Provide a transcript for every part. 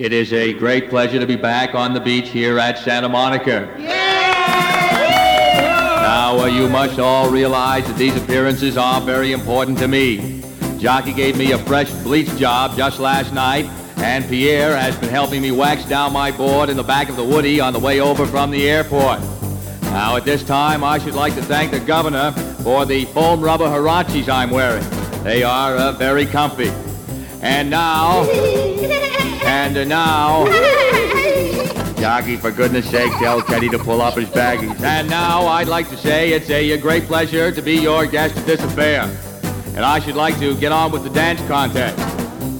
It is a great pleasure to be back on the beach here at Santa Monica. Now, uh, you must all realize that these appearances are very important to me. Jackie gave me a fresh bleach job just last night, and Pierre has been helping me wax down my board in the back of the Woody on the way over from the airport. Now, at this time, I should like to thank the governor for the foam rubber Huaraches I'm wearing. They are uh, very comfy. And now, and uh, now, Jackie, for goodness sake, tell Teddy to pull up his baggies. And now, I'd like to say it's a, great pleasure to be your guest at this affair. And I should like to get on with the dance contest.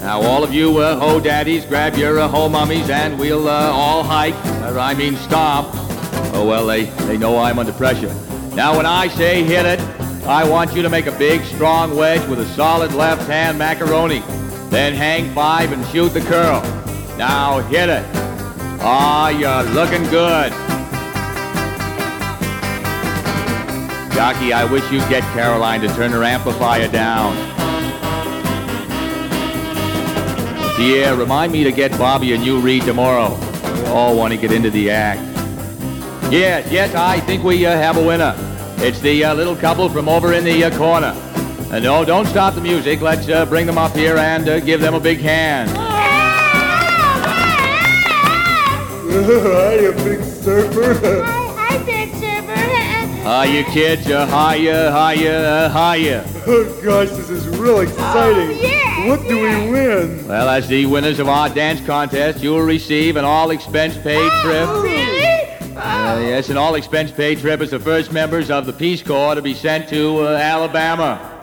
Now, all of you uh, ho daddies, grab your uh, ho mummies, and we'll uh, all hike, or I mean stomp. Oh, well, they, they know I'm under pressure. Now, when I say hit it, I want you to make a big, strong wedge with a solid left-hand macaroni. Then hang five and shoot the curl. Now, hit it. Ah, you're looking good. Jackie, I wish you'd get Caroline to turn her amplifier down. Pierre, remind me to get Bobby a new reed tomorrow. All want to get into the act. Yes, yes, I think we uh, have a winner. It's the uh, little couple from over in the uh, corner. And no, don't stop the music. Let's uh, bring them up here and uh, give them a big hand. Hi, you big surfer. Hi, hi, Big Surfer. Hiya, kids. Uh, hiya, hiya, uh, hiya. Oh gosh, this is real exciting. Oh, yeah, what do yeah. we win? Well, as the winners of our dance contest, you will receive an all-expense-paid trip. Oh, really? Uh, yes, an all-expense-paid trip as the first members of the Peace Corps to be sent to uh, Alabama.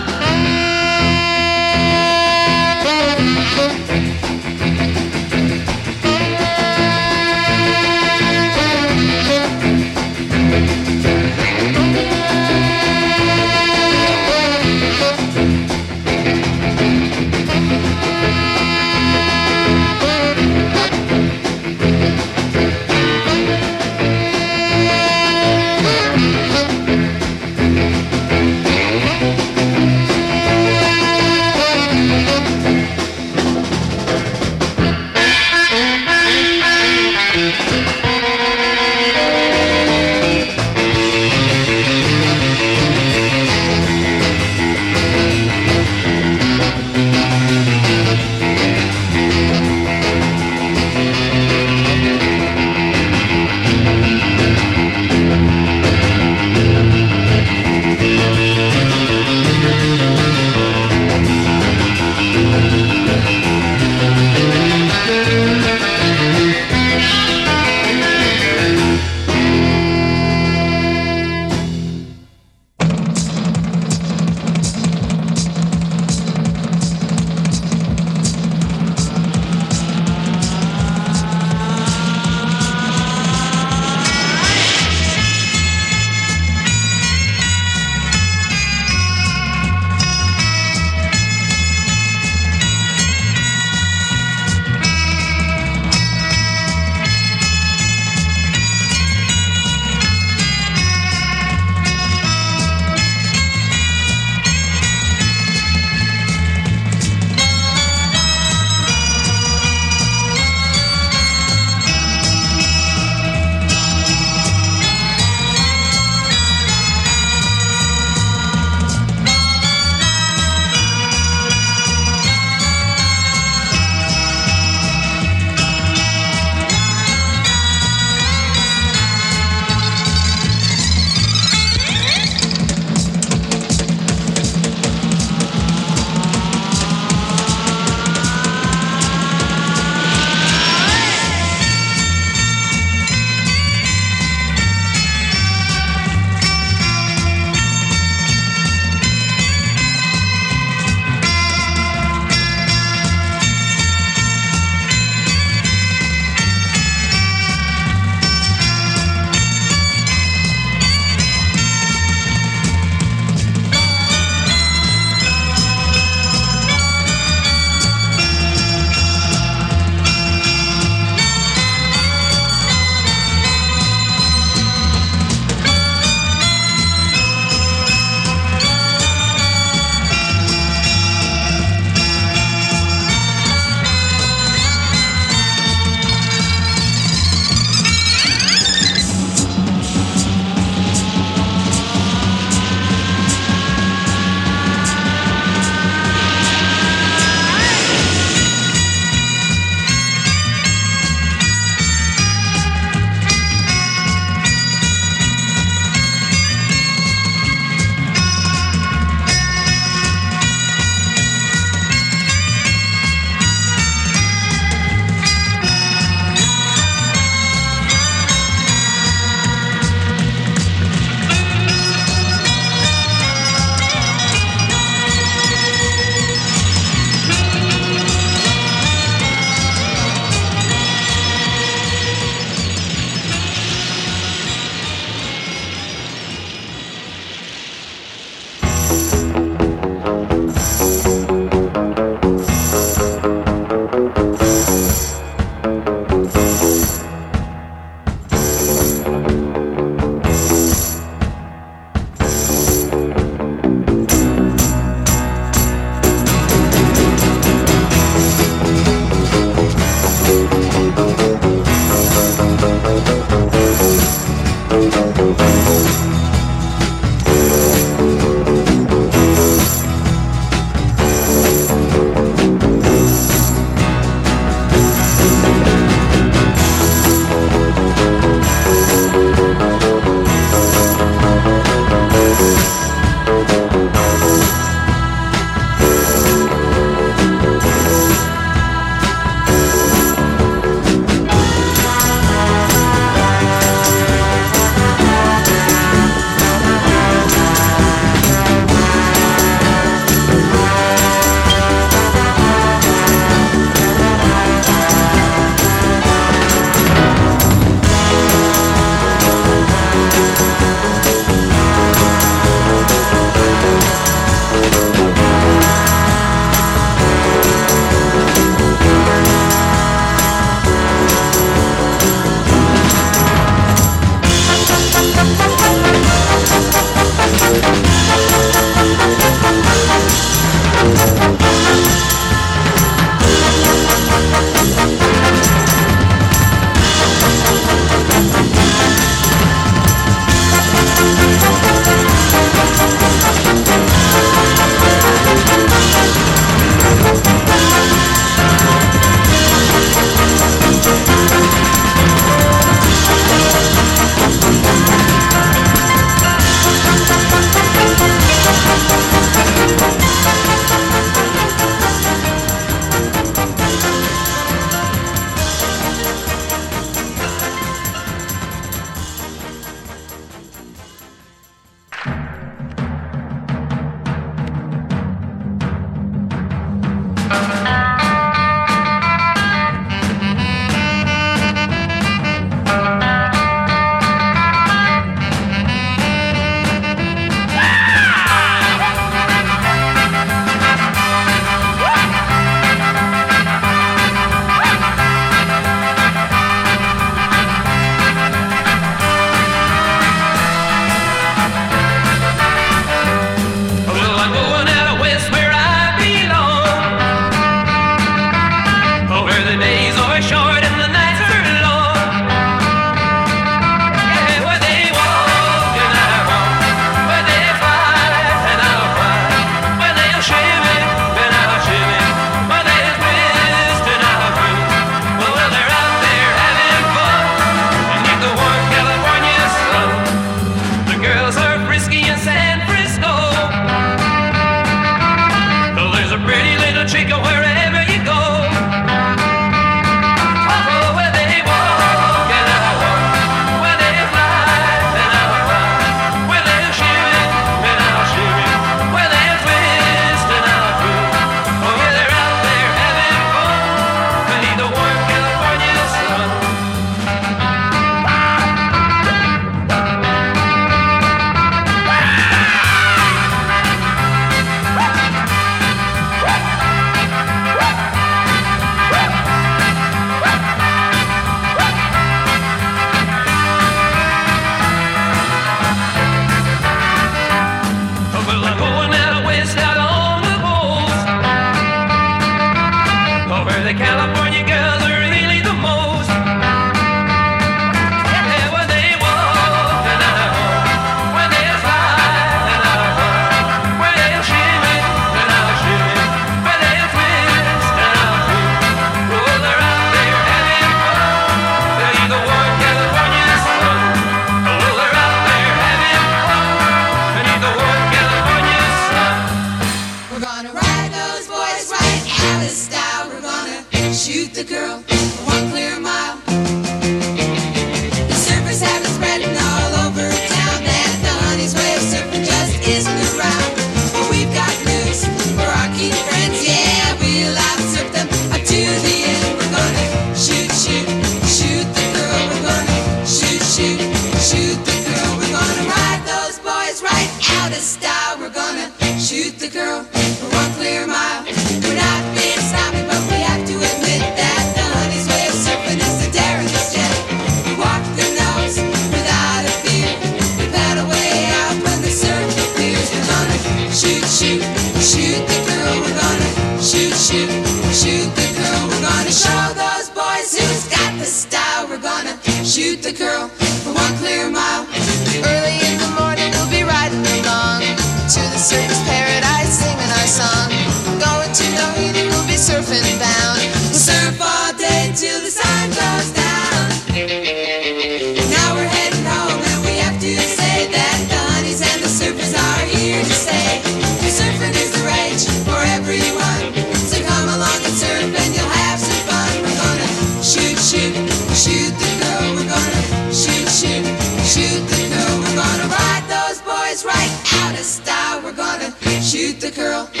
Girl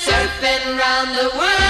surfing around the world.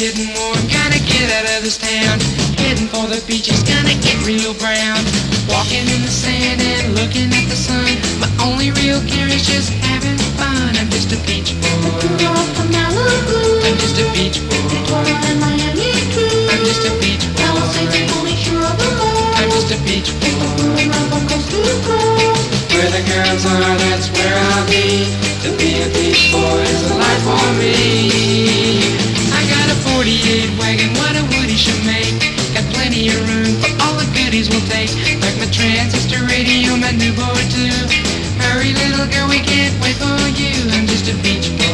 Getting warm, gotta get out of this town. Heading for the beaches, gonna get real brown. Walking in the sand and looking at the sun. My only real care is just having fun. I'm just a beach boy. I'm just a beach boy. I'm just a beach boy. I'm just a beach boy. Where the girls are, that's where I'll be. To be a beach boy is a life for me. Transistor radio, my new board too. Hurry little girl, we can't wait for you. I'm just a beach boy.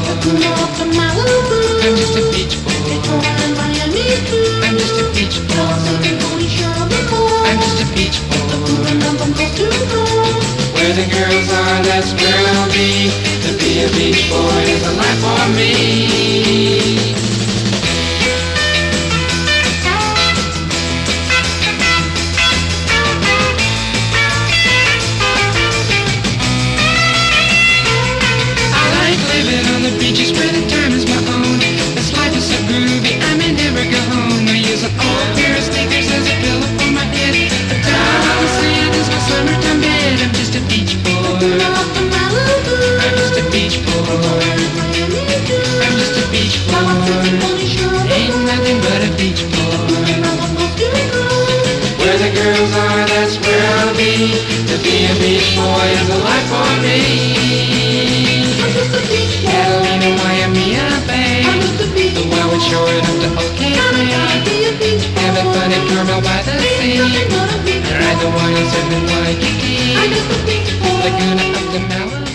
I'm just a beach boy. I'm just a beach boy. I'm just a beach boy. Where the girls are, that's where I'll be. To be a beach boy is a life for me. Boy is a life for me. Catalina, Miami, and a bay. The Wildwood Shore and up to OKC. Having fun in Carmel by the sea. Ride the wine and surf in Waikiki. Laguna up to Malibu.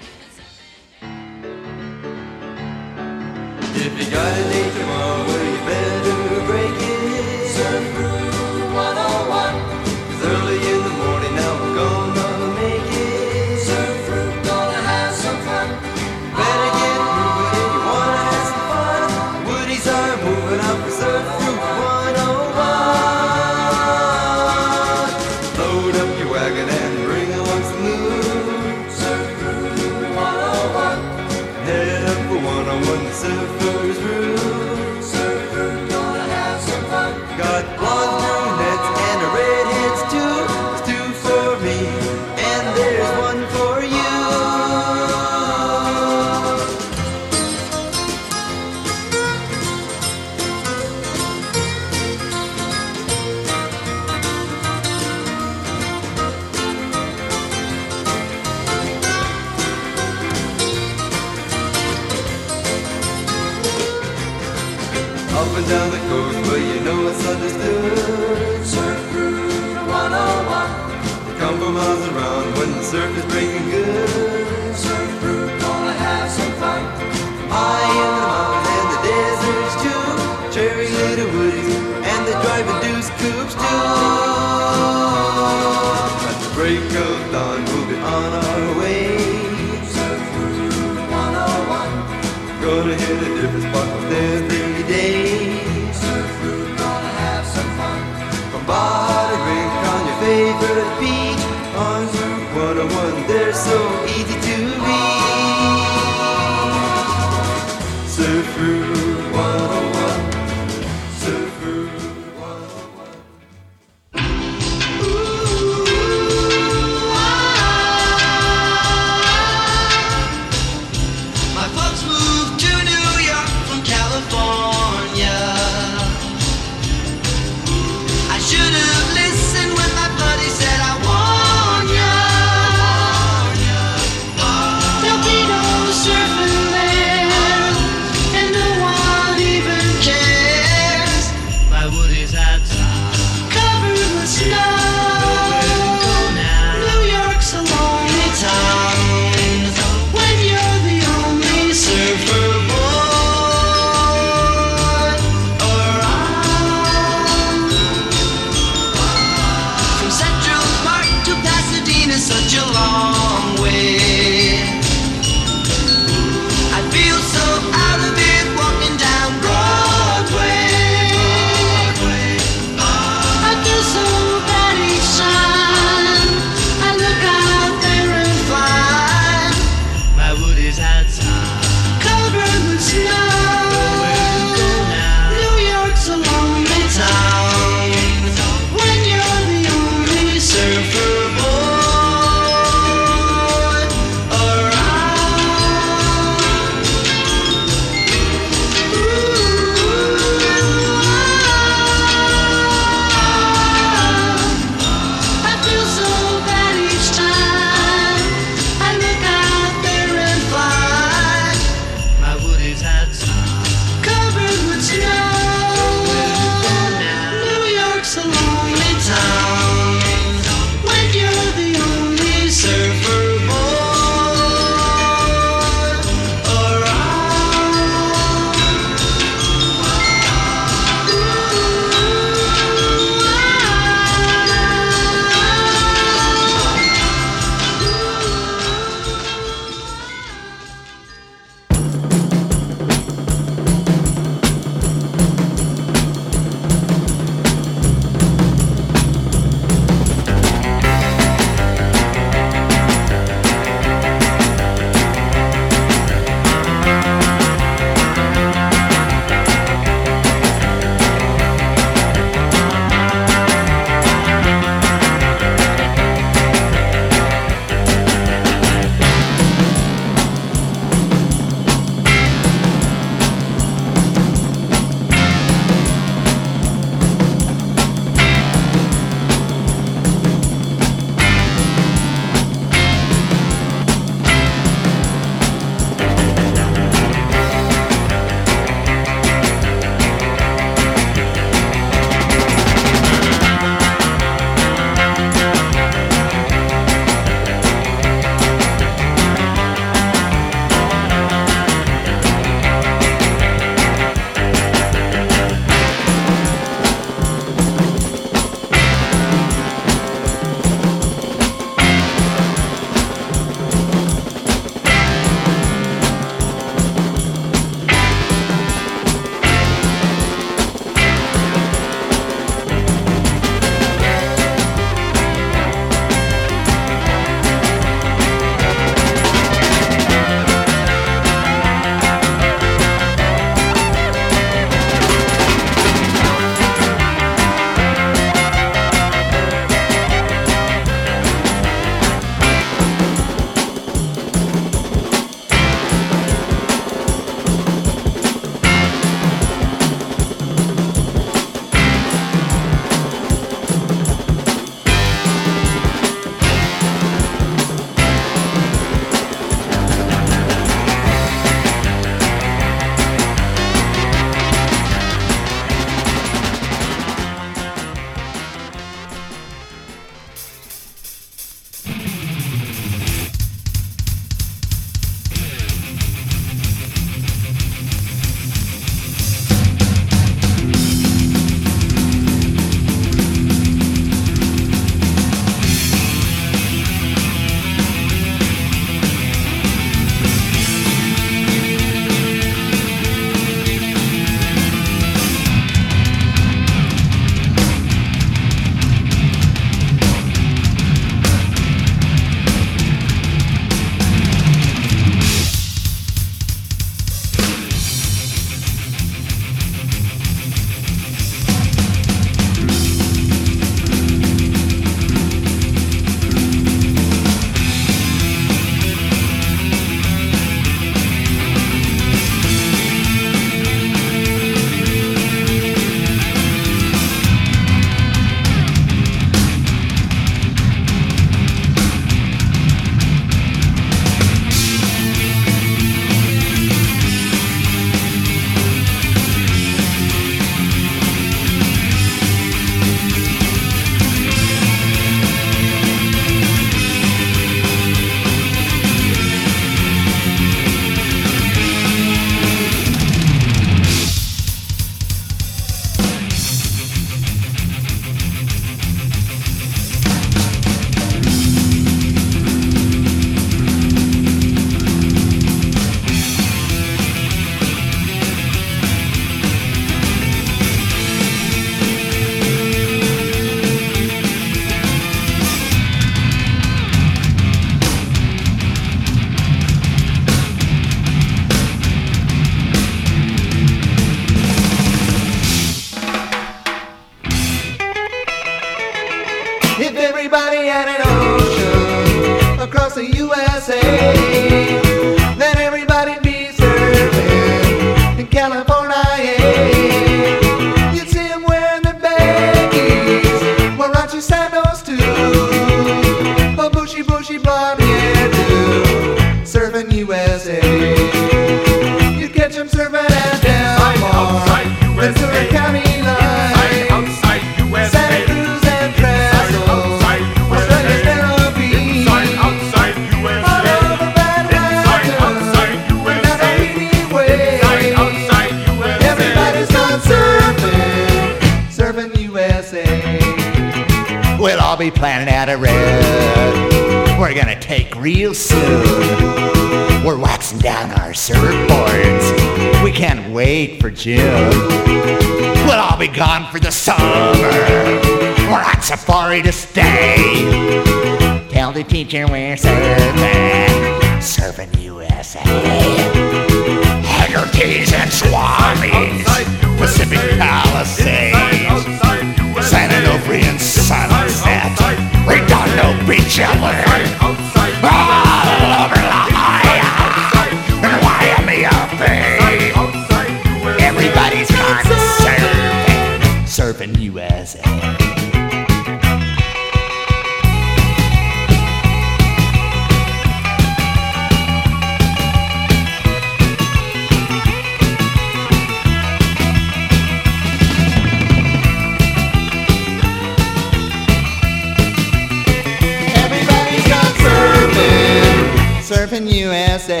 USA.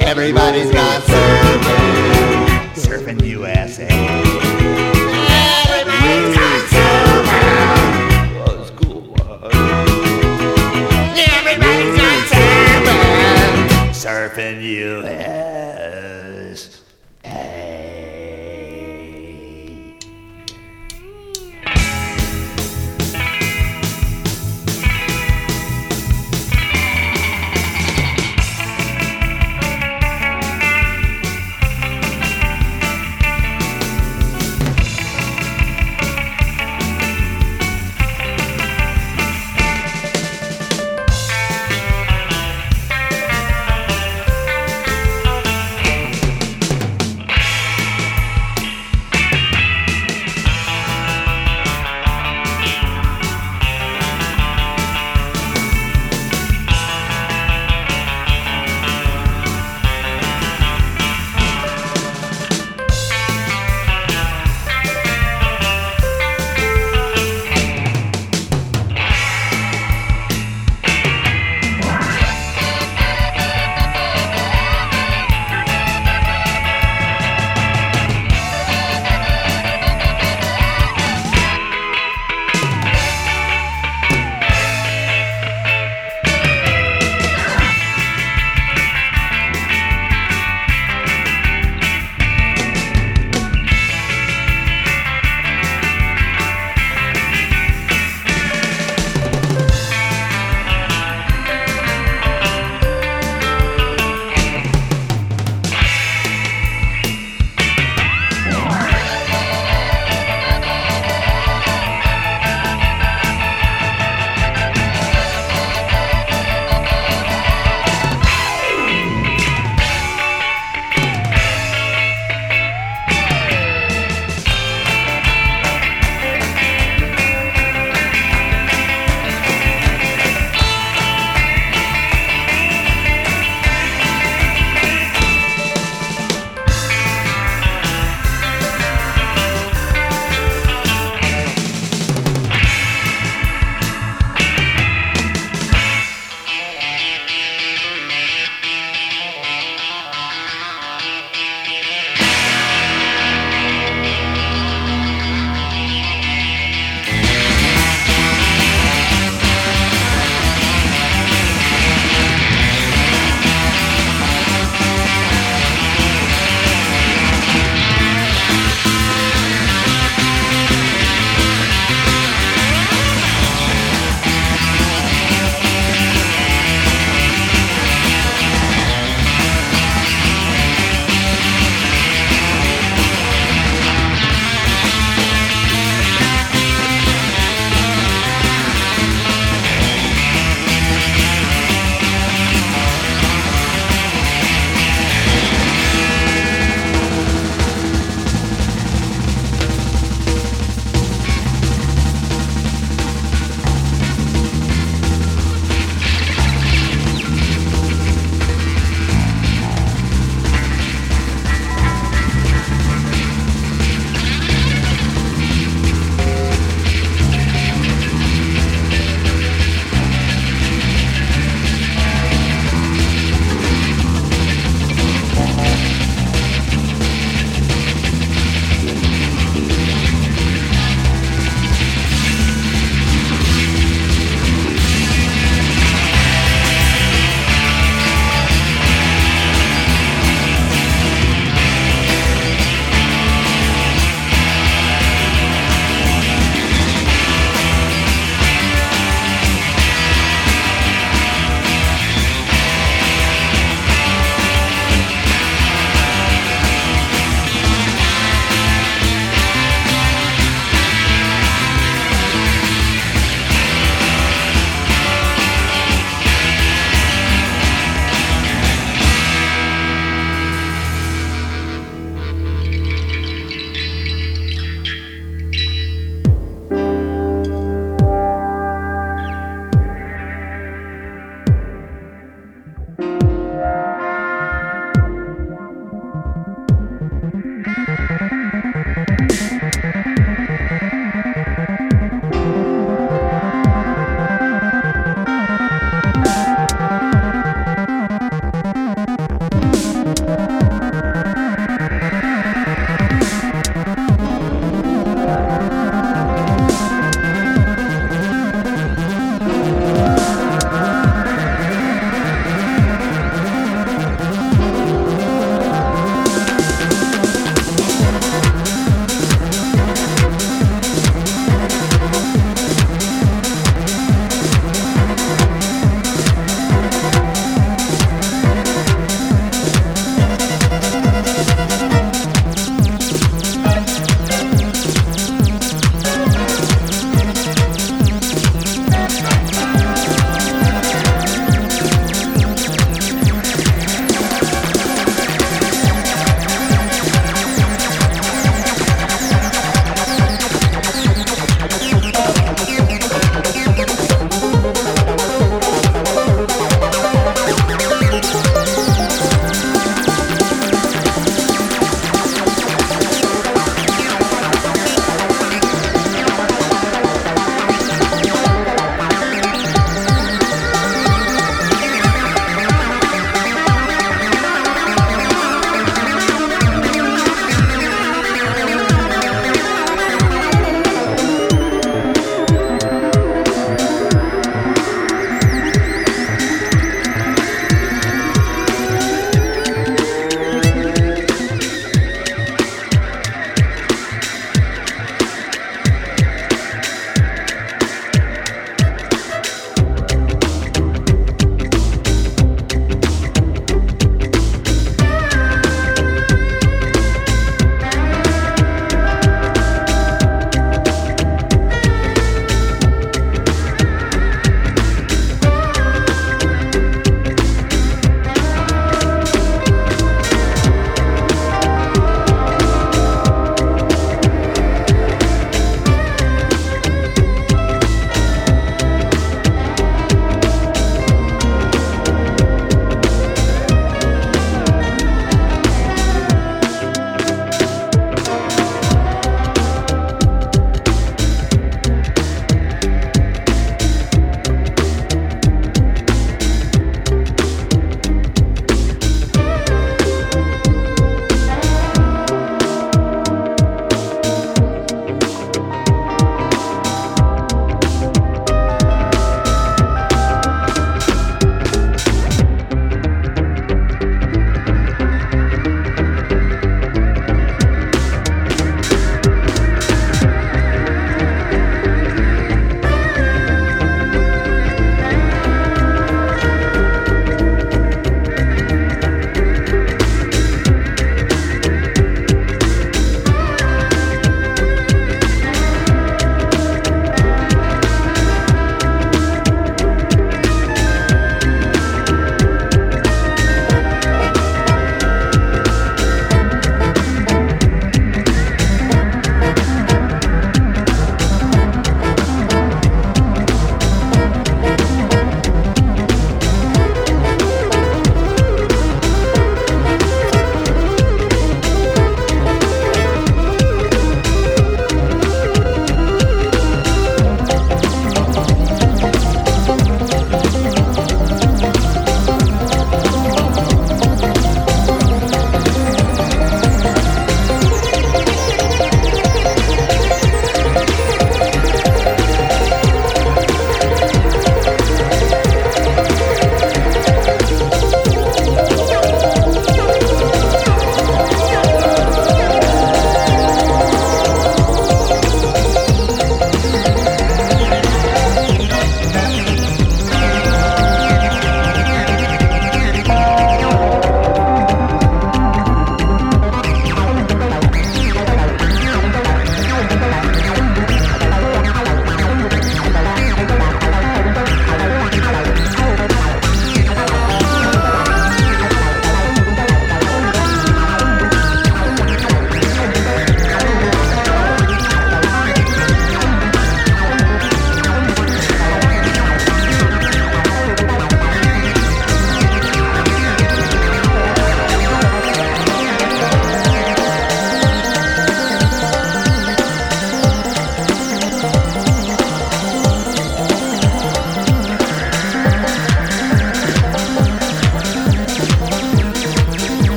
Everybody's